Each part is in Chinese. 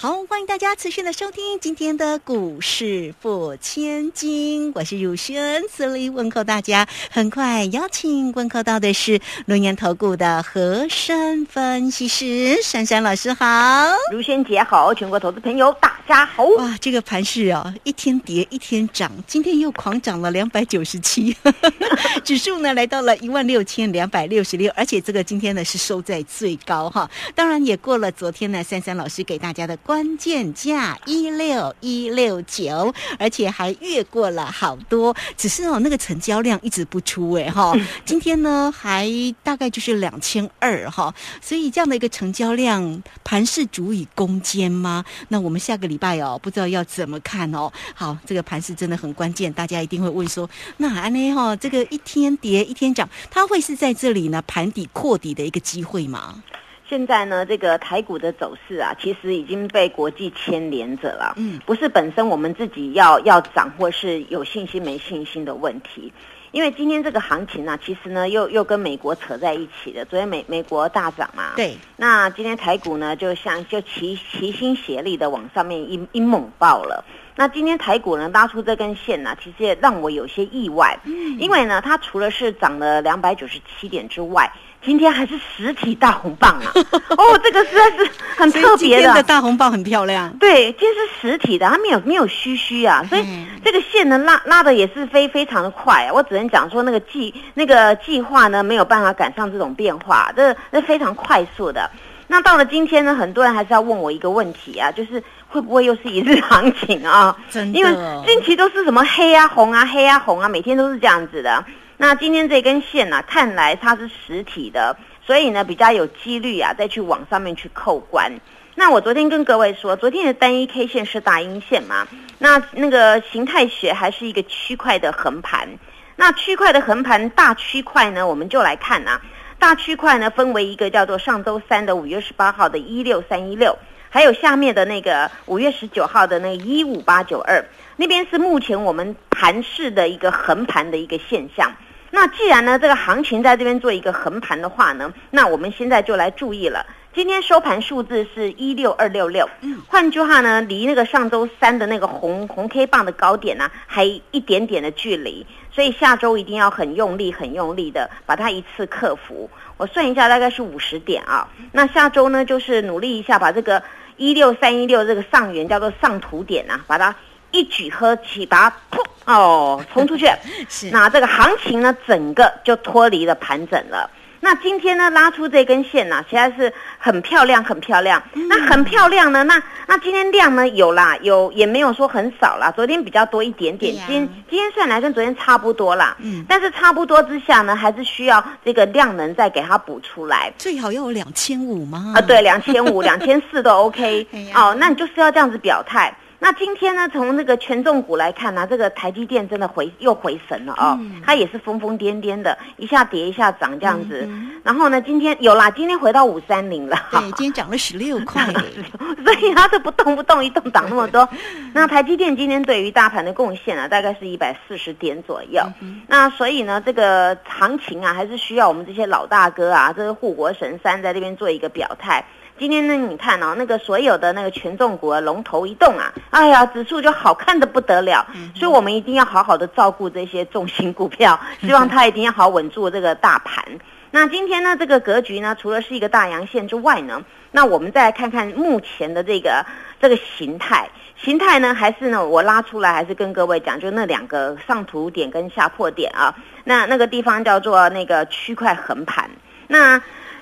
好，欢迎大家持续的收听今天的股市付千金，我是汝轩，这里问候大家。很快邀请问候到的是龙岩投顾的和山分析师珊珊老师，好，如轩姐好，全国投资朋友大家好。哇，这个盘势哦，一天跌一天涨，今天又狂涨了两百九十七，指数呢来到了一万六千两百六十六，而且这个今天呢是收在最高哈，当然也过了昨天呢珊珊老师给大家的。关键价一六一六九，而且还越过了好多，只是哦那个成交量一直不出哎哈，今天呢还大概就是两千二哈，所以这样的一个成交量，盘势足以攻坚吗？那我们下个礼拜哦，不知道要怎么看哦。好，这个盘势真的很关键，大家一定会问说，那安内哈这个一天跌一天涨，它会是在这里呢盘底扩底的一个机会吗？现在呢，这个台股的走势啊，其实已经被国际牵连着了。嗯，不是本身我们自己要要涨，或是有信心没信心的问题。因为今天这个行情呢，其实呢又又跟美国扯在一起的。昨天美美国大涨嘛，对。那今天台股呢，就像就齐齐心协力的往上面一一猛爆了。那今天台股呢拉出这根线呢，其实也让我有些意外。嗯。因为呢，它除了是涨了两百九十七点之外。今天还是实体大红棒啊！哦，这个实在是很特别的。大红棒很漂亮。对，今天是实体的，它没有没有虚虚啊，所以这个线呢拉拉的也是非非常的快。啊我只能讲说那个计那个计划呢没有办法赶上这种变化，这这非常快速的。那到了今天呢，很多人还是要问我一个问题啊，就是会不会又是一日行情啊？真的，因为近期都是什么黑啊红啊黑啊红啊，每天都是这样子的。那今天这根线呢，看来它是实体的，所以呢比较有几率啊，再去往上面去扣关。那我昨天跟各位说，昨天的单一 K 线是大阴线嘛？那那个形态学还是一个区块的横盘。那区块的横盘大区块呢，我们就来看啊。大区块呢分为一个叫做上周三的五月十八号的一六三一六，还有下面的那个五月十九号的那一五八九二，那边是目前我们盘市的一个横盘的一个现象。那既然呢，这个行情在这边做一个横盘的话呢，那我们现在就来注意了。今天收盘数字是一六二六六，换句话呢，离那个上周三的那个红红 K 棒的高点呢，还一点点的距离。所以下周一定要很用力、很用力的把它一次克服。我算一下，大概是五十点啊。那下周呢，就是努力一下，把这个一六三一六这个上缘叫做上图点啊，把它。一举喝起，把它噗哦 冲出去，是那这个行情呢，整个就脱离了盘整了。那今天呢，拉出这根线呢，实在是很漂亮，很漂亮。那很漂亮呢，那那今天量呢有啦，有也没有说很少啦。昨天比较多一点点，今今天算来跟昨天差不多啦。嗯，但是差不多之下呢，还是需要这个量能再给它补出来。最好要有两千五吗？啊，对，两千五、两千四都 OK。哦，那你就是要这样子表态。那今天呢，从那个权重股来看呢，这个台积电真的回又回神了哦，它也是疯疯癫癫的，一下跌一下涨这样子。然后呢，今天有啦，今天回到五三零了。对，今天涨了十六块，所以它是不动不动一动涨那么多。那台积电今天对于大盘的贡献啊，大概是一百四十点左右。那所以呢，这个行情啊，还是需要我们这些老大哥啊，这个护国神山在这边做一个表态。今天呢，你看哦，那个所有的那个权重股龙头一动啊，哎呀，指数就好看的不得了。所以，我们一定要好好的照顾这些重型股票，希望它一定要好稳住这个大盘。那今天呢，这个格局呢，除了是一个大阳线之外呢，那我们再来看看目前的这个这个形态。形态呢，还是呢，我拉出来，还是跟各位讲，就那两个上图点跟下破点啊。那那个地方叫做那个区块横盘。那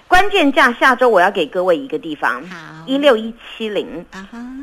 关键价下周我要给各位一个地方，一六一七零，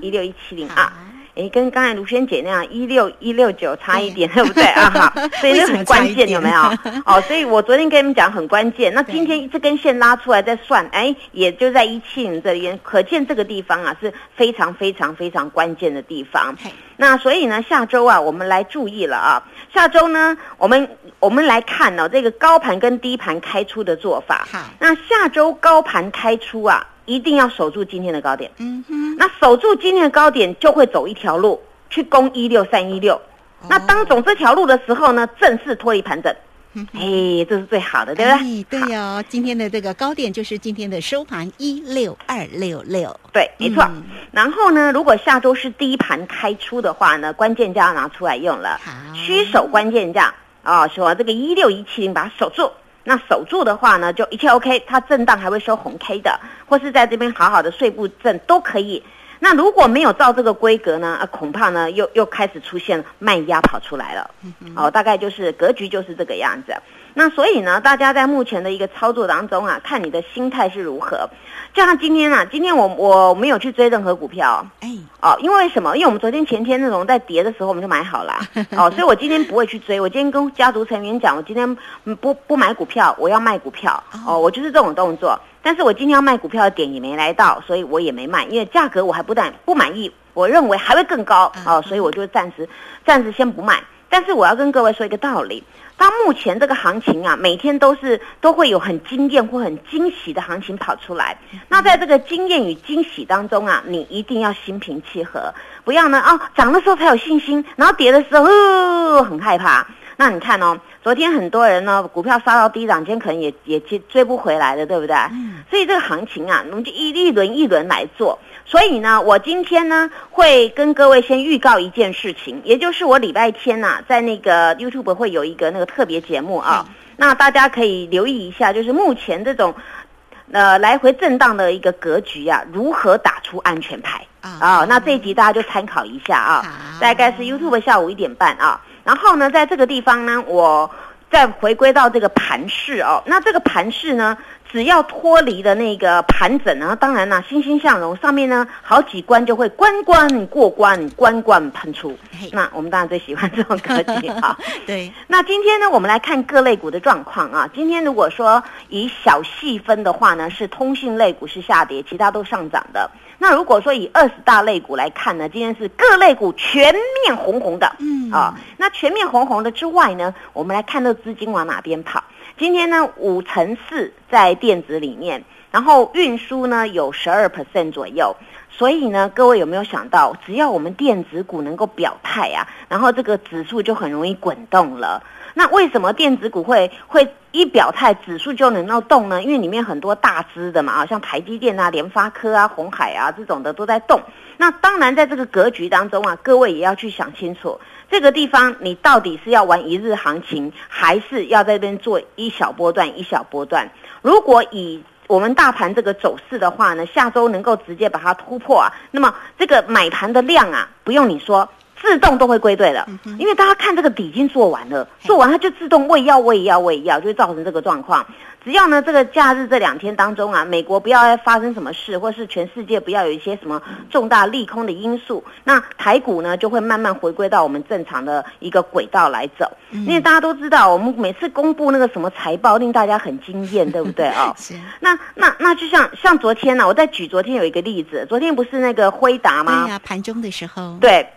一六一七零啊，哎，跟刚才卢萱姐那样一六一六九差一点，对不对啊？哈，所以这很关键，有没有？哦，所以我昨天跟你们讲很关键。那今天这根线拉出来再算，哎，也就在一七零这边，可见这个地方啊是非常非常非常关键的地方。那所以呢，下周啊，我们来注意了啊。下周呢，我们我们来看呢，这个高盘跟低盘开出的做法。好，那下周高盘开出啊。一定要守住今天的高点，嗯哼，那守住今天的高点就会走一条路去攻一六三一六，那当走这条路的时候呢，正式脱离盘整，哎，这是最好的，对不对？对哦，今天的这个高点就是今天的收盘一六二六六，对，没错。然后呢，如果下周是第一盘开出的话呢，关键价要拿出来用了，好。虚守关键价啊，说这个一六一七零把它守住。那守住的话呢，就一切 OK，它震荡还会收红 K 的，或是在这边好好的碎步震都可以。那如果没有照这个规格呢，啊，恐怕呢又又开始出现卖压跑出来了。哦，大概就是格局就是这个样子。那所以呢，大家在目前的一个操作当中啊，看你的心态是如何。就像今天啊，今天我我没有去追任何股票，哎，哦，因为什么？因为我们昨天前天那种在跌的时候我们就买好了，哦，所以我今天不会去追。我今天跟家族成员讲，我今天不不买股票，我要卖股票，哦，我就是这种动作。但是我今天要卖股票的点也没来到，所以我也没卖，因为价格我还不但不满意，我认为还会更高，哦，所以我就暂时暂时先不卖。但是我要跟各位说一个道理。当目前这个行情啊，每天都是都会有很惊艳或很惊喜的行情跑出来。那在这个惊艳与惊喜当中啊，你一定要心平气和，不要呢啊涨的时候才有信心，然后跌的时候哦很害怕。那你看哦，昨天很多人呢股票杀到低档，今天可能也也追追不回来了，对不对？嗯。所以这个行情啊，我们就一一轮一轮来做。所以呢，我今天呢会跟各位先预告一件事情，也就是我礼拜天呐在那个 YouTube 会有一个那个特别节目啊，那大家可以留意一下，就是目前这种呃来回震荡的一个格局啊，如何打出安全牌。啊？那这一集大家就参考一下啊，大概是 YouTube 下午一点半啊，然后呢，在这个地方呢，我再回归到这个盘势哦，那这个盘势呢？只要脱离了那个盘整呢，当然啦，欣欣向荣，上面呢好几关就会关关过关，关关喷出。那我们当然最喜欢这种格局啊。对。那今天呢，我们来看各类股的状况啊。今天如果说以小细分的话呢，是通信类股是下跌，其他都上涨的。那如果说以二十大类股来看呢，今天是各类股全面红红的。嗯。啊，那全面红红的之外呢，我们来看这资金往哪边跑。今天呢，五成四在电子里面，然后运输呢有十二 percent 左右，所以呢，各位有没有想到，只要我们电子股能够表态啊，然后这个指数就很容易滚动了。那为什么电子股会会一表态，指数就能够动呢？因为里面很多大资的嘛，啊，像台积电啊、联发科啊、红海啊这种的都在动。那当然，在这个格局当中啊，各位也要去想清楚。这个地方你到底是要玩一日行情，还是要在这边做一小波段一小波段？如果以我们大盘这个走势的话呢，下周能够直接把它突破啊，那么这个买盘的量啊，不用你说，自动都会归队了，因为大家看这个底已经做完了，做完它就自动喂药喂药喂药，就会造成这个状况。只要呢，这个假日这两天当中啊，美国不要发生什么事，或是全世界不要有一些什么重大利空的因素，那台股呢就会慢慢回归到我们正常的一个轨道来走。因为大家都知道，我们每次公布那个什么财报，令大家很惊艳，对不对啊？是。那那那就像像昨天呢，我再举昨天有一个例子，昨天不是那个辉达吗？对呀，盘中的时候。对。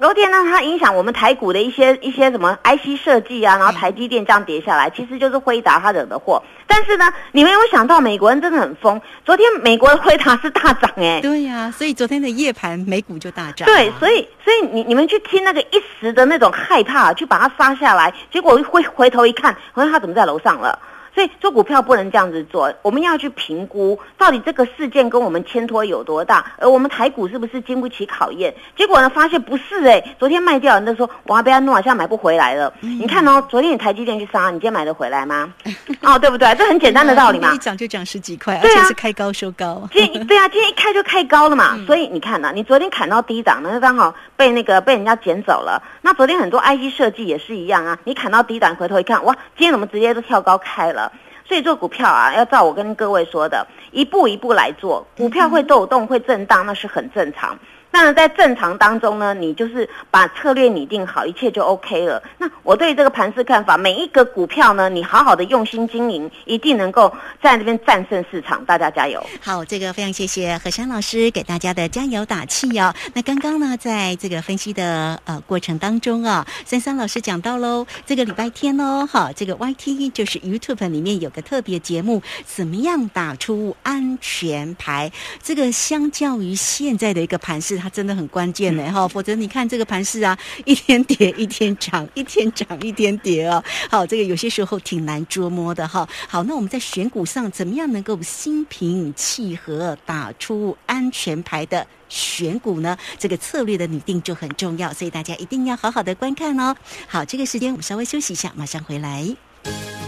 昨天呢，它影响我们台股的一些一些什么 IC 设计啊，然后台积电这样跌下来，其实就是辉达它惹的祸。但是呢，你没有想到美国人真的很疯，昨天美国的辉达是大涨哎。对呀，所以昨天的夜盘美股就大涨。对，所以所以你你们去听那个一时的那种害怕，去把它杀下来，结果回回头一看，好像它怎么在楼上了。所以做股票不能这样子做，我们要去评估到底这个事件跟我们牵拖有多大，而我们台股是不是经不起考验？结果呢，发现不是哎，昨天卖掉，人都说哇，被他弄好像买不回来了。你看哦，昨天你台积电去杀，你今天买得回来吗？哦，对不对？这很简单的道理嘛。一涨就涨十几块，而且是开高收高。今对啊，今天一开就开高了嘛，所以你看呐，你昨天砍到低档，那刚好被那个被人家捡走了。那昨天很多 IC 设计也是一样啊，你砍到低档，回头一看，哇，今天怎么直接都跳高开了？所以做股票啊，要照我跟各位说的，一步一步来做。股票会抖动、会震荡，那是很正常。那，在正常当中呢，你就是把策略拟定好，一切就 OK 了。那我对这个盘势看法，每一个股票呢，你好好的用心经营，一定能够在这边战胜市场。大家加油！好，这个非常谢谢何山老师给大家的加油打气哦。那刚刚呢，在这个分析的呃过程当中啊，三三老师讲到喽，这个礼拜天哦，哈，这个 YT 就是 YouTube 里面有个特别节目，怎么样打出安全牌？这个相较于现在的一个盘势。它真的很关键呢，哈，否则你看这个盘势啊，一天跌一天涨，一天涨一天跌啊，好，这个有些时候挺难捉摸的哈。好，那我们在选股上怎么样能够心平气和打出安全牌的选股呢？这个策略的拟定就很重要，所以大家一定要好好的观看哦。好，这个时间我们稍微休息一下，马上回来。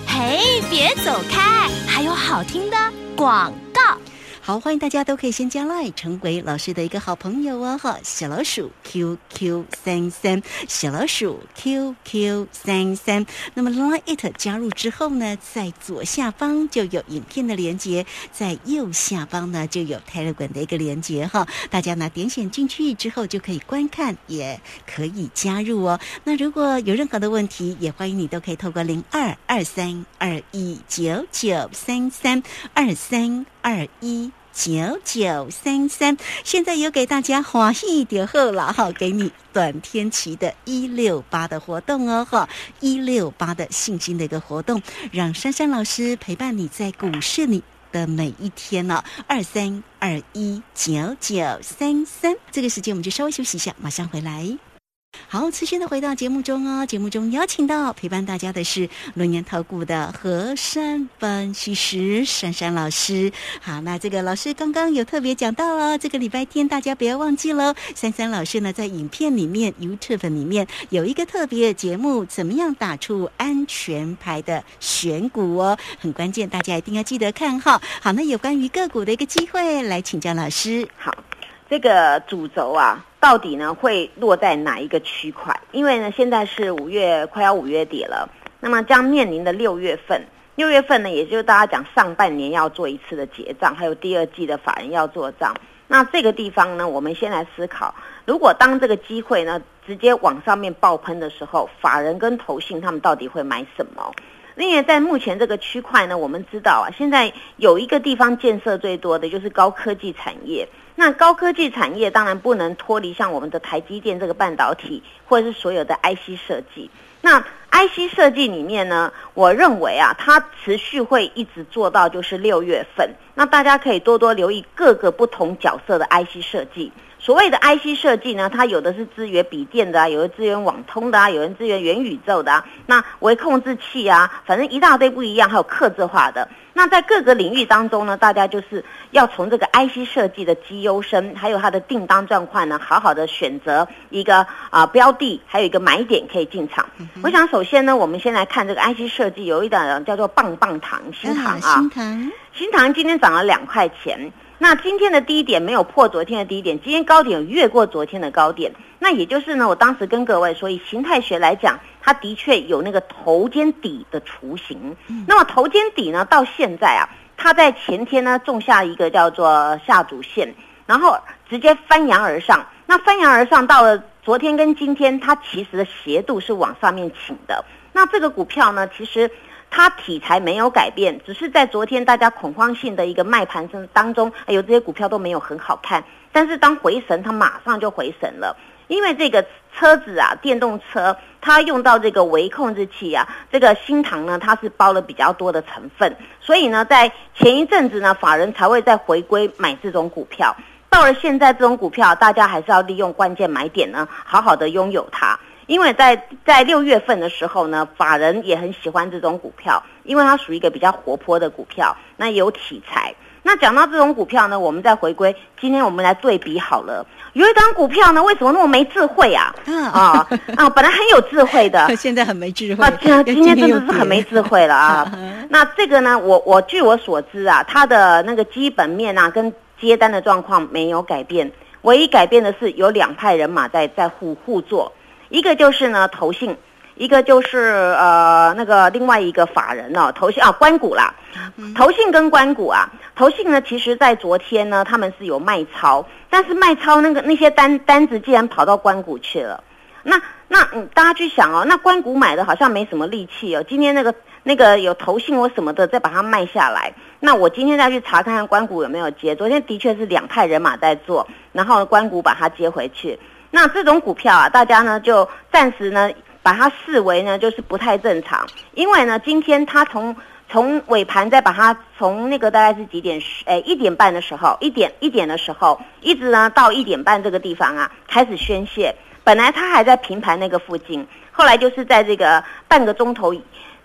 嘿，别走开，还有好听的广告。好，欢迎大家都可以先加 line 成为老师的一个好朋友哦，哈，小老鼠 QQ 三三，小老鼠 QQ 三三。那么 line it 加入之后呢，在左下方就有影片的连接，在右下方呢就有 Telegram 的一个连接哈。大家呢点选进去之后就可以观看，也可以加入哦。那如果有任何的问题，也欢迎你都可以透过零二二三二一九九三三二三。二一九九三三，现在有给大家华一点后了哈，给你短天期的一六八的活动哦哈，一六八的信心的一个活动，让珊珊老师陪伴你在股市里的每一天呢。二三二一九九三三，这个时间我们就稍微休息一下，马上回来。好，持续的回到节目中哦。节目中邀请到陪伴大家的是龙年投顾的何山分析师珊珊老师。好，那这个老师刚刚有特别讲到哦，这个礼拜天大家不要忘记喽。珊珊老师呢，在影片里面 YouTube 里面有一个特别节目，怎么样打出安全牌的选股哦，很关键，大家一定要记得看哈。好，那有关于个股的一个机会，来请教老师。好。这个主轴啊，到底呢会落在哪一个区块？因为呢，现在是五月，快要五月底了，那么将面临的六月份，六月份呢，也就是大家讲上半年要做一次的结账，还有第二季的法人要做账。那这个地方呢，我们先来思考，如果当这个机会呢直接往上面爆喷的时候，法人跟投信他们到底会买什么？另外，在目前这个区块呢，我们知道啊，现在有一个地方建设最多的就是高科技产业。那高科技产业当然不能脱离像我们的台积电这个半导体，或者是所有的 IC 设计。那 IC 设计里面呢，我认为啊，它持续会一直做到就是六月份。那大家可以多多留意各个不同角色的 IC 设计。所谓的 IC 设计呢，它有的是支援笔电的啊，有的支援网通的啊，有人支援元宇宙的啊，那微控制器啊，反正一大堆不一样，还有刻字化的。那在各个领域当中呢，大家就是要从这个 IC 设计的绩优生，还有它的订单状况呢，好好的选择一个啊标的，还有一个买点可以进场。我想首先呢，我们先来看这个 IC 设计，有一档叫做棒棒糖新糖啊，新糖，新糖今天涨了两块钱。那今天的低点没有破昨天的低点，今天高点越过昨天的高点，那也就是呢，我当时跟各位说，以形态学来讲，它的确有那个头肩底的雏形。那么头肩底呢，到现在啊，它在前天呢种下一个叫做下主线，然后直接翻扬而上。那翻扬而上到了昨天跟今天，它其实的斜度是往上面倾的。那这个股票呢，其实。它题材没有改变，只是在昨天大家恐慌性的一个卖盘声当中，哎呦，这些股票都没有很好看。但是当回神，它马上就回神了，因为这个车子啊，电动车它用到这个微控制器啊，这个新唐呢，它是包了比较多的成分，所以呢，在前一阵子呢，法人才会再回归买这种股票。到了现在，这种股票大家还是要利用关键买点呢，好好的拥有它。因为在在六月份的时候呢，法人也很喜欢这种股票，因为它属于一个比较活泼的股票，那有题材。那讲到这种股票呢，我们再回归，今天我们来对比好了。有一张股票呢，为什么那么没智慧啊？啊 啊，本来很有智慧的，现在很没智慧。啊，今天真的是很没智慧了啊。那这个呢，我我据我所知啊，它的那个基本面啊，跟接单的状况没有改变，唯一改变的是有两派人马在在互互做。一个就是呢，投信，一个就是呃那个另外一个法人哦，投信啊关谷啦，投信跟关谷啊，投信呢，其实在昨天呢他们是有卖超，但是卖超那个那些单单子竟然跑到关谷去了，那那嗯大家去想哦，那关谷买的好像没什么力气哦，今天那个那个有投信或什么的再把它卖下来，那我今天再去查看看关谷有没有接，昨天的确是两派人马在做，然后关谷把它接回去。那这种股票啊，大家呢就暂时呢把它视为呢就是不太正常，因为呢今天它从从尾盘再把它从那个大概是几点十诶一点半的时候，一点一点的时候，一直呢到一点半这个地方啊开始宣泄，本来它还在平盘那个附近，后来就是在这个半个钟头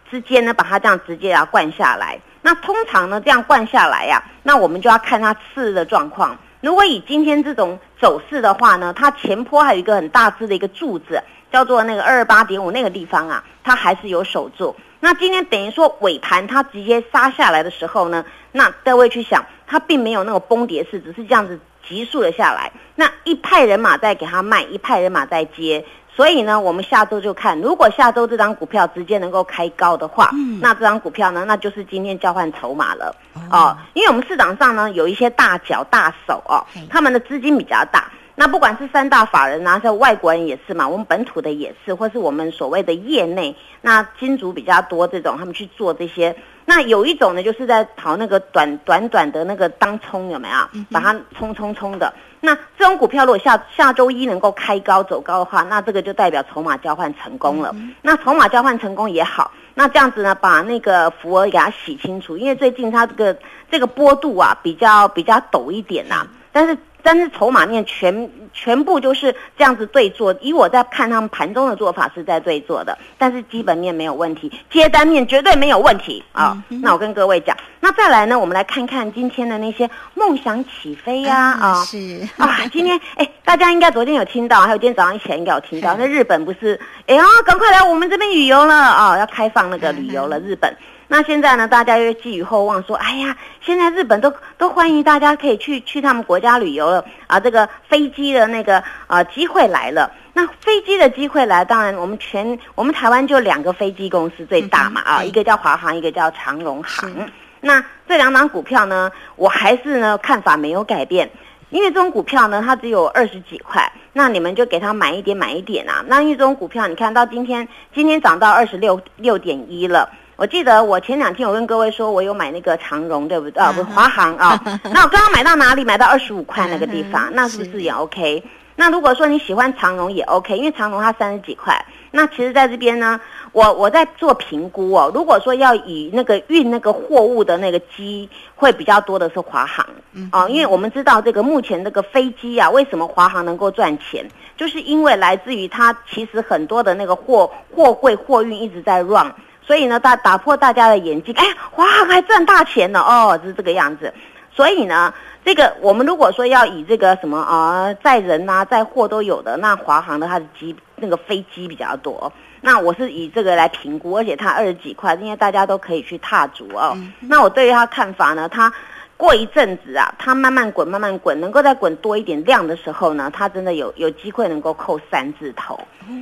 之间呢把它这样直接啊灌下来。那通常呢这样灌下来呀，那我们就要看它次日的状况。如果以今天这种走势的话呢，它前坡还有一个很大只的一个柱子，叫做那个二二八点五那个地方啊，它还是有守住。那今天等于说尾盘它直接杀下来的时候呢，那各位去想，它并没有那个崩跌式，只是这样子急速的下来。那一派人马在给它卖，一派人马在接。所以呢，我们下周就看，如果下周这张股票直接能够开高的话，那这张股票呢，那就是今天交换筹码了哦。因为我们市场上呢有一些大脚大手哦，他们的资金比较大。那不管是三大法人啊，像外国人也是嘛，我们本土的也是，或是我们所谓的业内，那金主比较多这种，他们去做这些。那有一种呢，就是在淘那个短短短的那个当冲，有没有？把它冲冲冲的。那这种股票如果下下周一能够开高走高的话，那这个就代表筹码交换成功了。那筹码交换成功也好，那这样子呢，把那个福额给它洗清楚，因为最近它这个这个波度啊比较比较陡一点呐，但是。但是筹码面全全部就是这样子对做，以我在看他们盘中的做法是在对做的，但是基本面没有问题，接单面绝对没有问题啊。那我跟各位讲，那再来呢，我们来看看今天的那些梦想起飞呀啊，是啊，今天哎，大家应该昨天有听到，还有今天早上以前应该有听到，那日本不是哎呀，赶快来我们这边旅游了啊，要开放那个旅游了，日本。那现在呢，大家又寄予厚望，说，哎呀，现在日本都都欢迎大家可以去去他们国家旅游了啊，这个飞机的那个啊机会来了。那飞机的机会来，当然我们全我们台湾就两个飞机公司最大嘛啊，一个叫华航，一个叫长荣航。那这两档股票呢，我还是呢看法没有改变，因为这种股票呢，它只有二十几块，那你们就给它买一点买一点啊。那因为这种股票，你看到今天今天涨到二十六六点一了。我记得我前两天我跟各位说，我有买那个长荣，对不对？啊，不是，华航啊。那我刚刚买到哪里？买到二十五块那个地方，那是不是也 OK？那如果说你喜欢长荣也 OK，因为长荣它三十几块。那其实在这边呢，我我在做评估哦。如果说要以那个运那个货物的那个机会比较多的是华航，哦，因为我们知道这个目前这个飞机啊，为什么华航能够赚钱，就是因为来自于它其实很多的那个货货柜货运一直在 run。所以呢，打打破大家的眼镜，哎，华航还赚大钱呢，哦，是这个样子。所以呢，这个我们如果说要以这个什么啊，载人呐、载货都有的，那华航的它的机那个飞机比较多。那我是以这个来评估，而且它二十几块，因为大家都可以去踏足哦。那我对于它看法呢，它过一阵子啊，它慢慢滚，慢慢滚，能够再滚多一点量的时候呢，它真的有有机会能够扣三字头。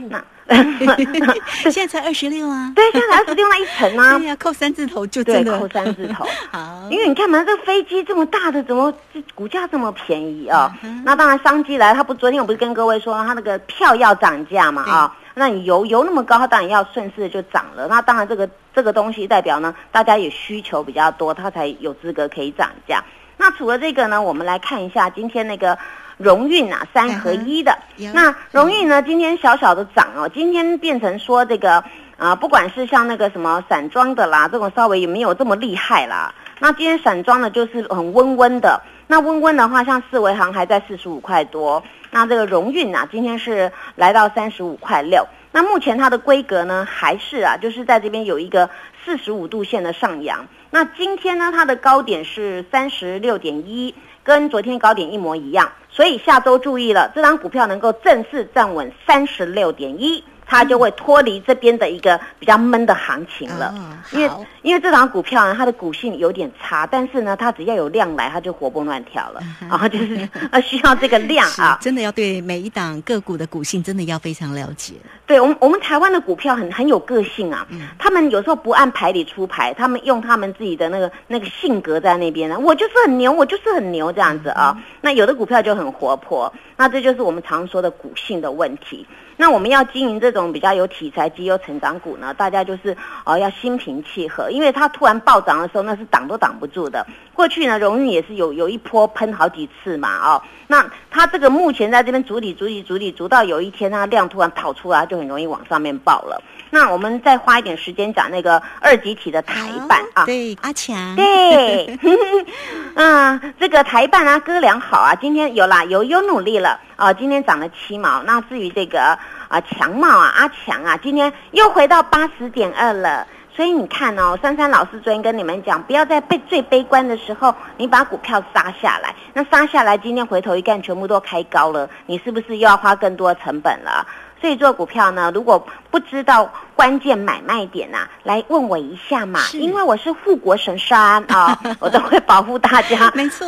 那。现在才二十六啊！对，现在二十六那一层啊！对呀，扣三字头就真的扣三字头。好，因为你看嘛，这个飞机这么大的，怎么股价这么便宜啊？那当然，商机来，他不昨天我不是跟各位说，他那个票要涨价嘛啊？那你油油那么高，它当然要顺势就涨了。那当然，这个这个东西代表呢，大家也需求比较多，它才有资格可以涨价。那除了这个呢，我们来看一下今天那个。荣运啊，三合一的。那荣运呢，今天小小的涨哦，今天变成说这个啊，不管是像那个什么散装的啦，这种稍微也没有这么厉害啦。那今天散装的就是很温温的。那温温的话，像四维行还在四十五块多。那这个荣运啊，今天是来到三十五块六。那目前它的规格呢，还是啊，就是在这边有一个四十五度线的上扬。那今天呢，它的高点是三十六点一。跟昨天高点一模一样，所以下周注意了，这张股票能够正式站稳三十六点一，它就会脱离这边的一个比较闷的行情了。哦因为好因为这档股票呢，它的股性有点差，但是呢，它只要有量来，它就活蹦乱跳了，啊，就是呃需要这个量啊。真的要对每一档个股的股性真的要非常了解。对我们，我们台湾的股票很很有个性啊。他们有时候不按牌理出牌，他们用他们自己的那个那个性格在那边呢。我就是很牛，我就是很牛这样子啊。那有的股票就很活泼，那这就是我们常说的股性的问题。那我们要经营这种比较有题材、绩优成长股呢，大家就是哦要心平气和，因为它突然暴涨的时候，那是挡都挡不住的。过去呢，荣运也是有有一波喷好几次嘛，哦，那它这个目前在这边主理主理主理，逐到有一天它量突然跑出来，就很容易往上面爆了。那我们再花一点时间讲那个二级体的台办啊，对，阿强，对，嗯，这个台办啊，哥俩好啊，今天有啦，有有努力了啊，今天涨了七毛。那至于这个啊强茂啊，阿强啊，今天又回到八十点二了。所以你看哦，珊珊老师昨天跟你们讲，不要在被最悲观的时候，你把股票杀下来。那杀下来，今天回头一看，全部都开高了，你是不是又要花更多的成本了？所以做股票呢，如果不知道关键买卖点呐、来问我一下嘛，因为我是护国神山啊，我都会保护大家。没错，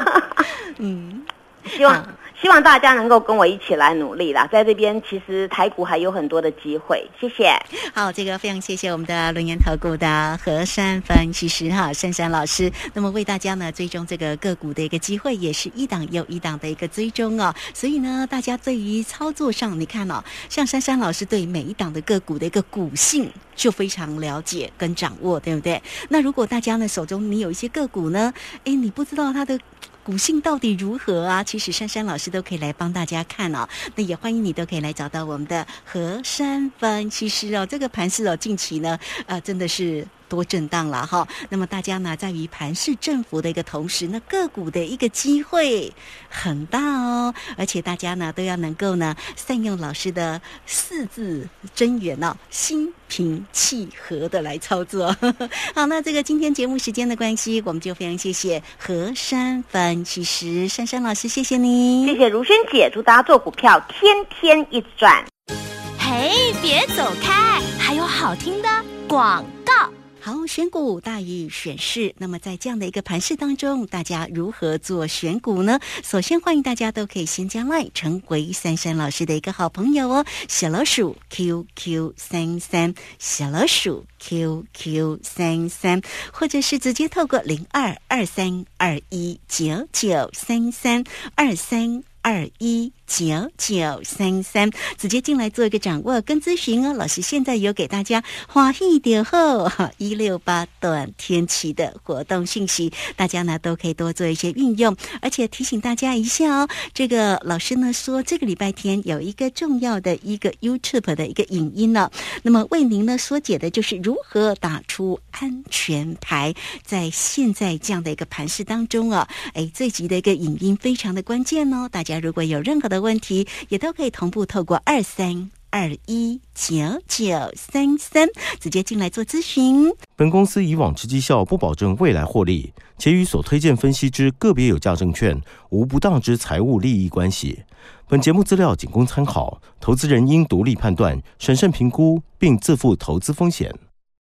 嗯，希望、啊希望大家能够跟我一起来努力啦，在这边其实台股还有很多的机会，谢谢。好，这个非常谢谢我们的轮研投顾的何山分析师哈珊珊老师，那么为大家呢追踪这个个股的一个机会，也是一档又一档的一个追踪哦。所以呢，大家对于操作上，你看哦，像珊珊老师对每一档的个股的一个股性就非常了解跟掌握，对不对？那如果大家呢手中你有一些个股呢，诶，你不知道它的。股性到底如何啊？其实珊珊老师都可以来帮大家看哦。那也欢迎你都可以来找到我们的何山分析师哦。这个盘势哦，近期呢，呃，真的是。多震荡了哈，那么大家呢，在于盘市振幅的一个同时，那个股的一个机会很大哦，而且大家呢都要能够呢善用老师的四字真言哦，心平气和的来操作。好，那这个今天节目时间的关系，我们就非常谢谢何山分析师珊珊老师，谢谢你，谢谢如萱姐，祝大家做股票天天一直赚。嘿，别走开，还有好听的广告。好，选股大于选市。那么在这样的一个盘势当中，大家如何做选股呢？首先欢迎大家都可以先加 line 成为珊珊老师的一个好朋友哦，小老鼠 QQ 三三，小老鼠 QQ 三三，或者是直接透过零二二三二一九九三三二三。二一九九三三，直接进来做一个掌握跟咨询哦。老师现在有给大家花一点后 一六八短天期的活动信息，大家呢都可以多做一些运用，而且提醒大家一下哦。这个老师呢说，这个礼拜天有一个重要的一个 YouTube 的一个影音呢，那么为您呢所解的就是如何打出安全牌，在现在这样的一个盘势当中啊，哎，这集的一个影音非常的关键哦，大家。如果有任何的问题，也都可以同步透过二三二一九九三三直接进来做咨询。本公司以往之绩效不保证未来获利，且与所推荐分析之个别有价证券无不当之财务利益关系。本节目资料仅供参考，投资人应独立判断、审慎评估，并自负投资风险。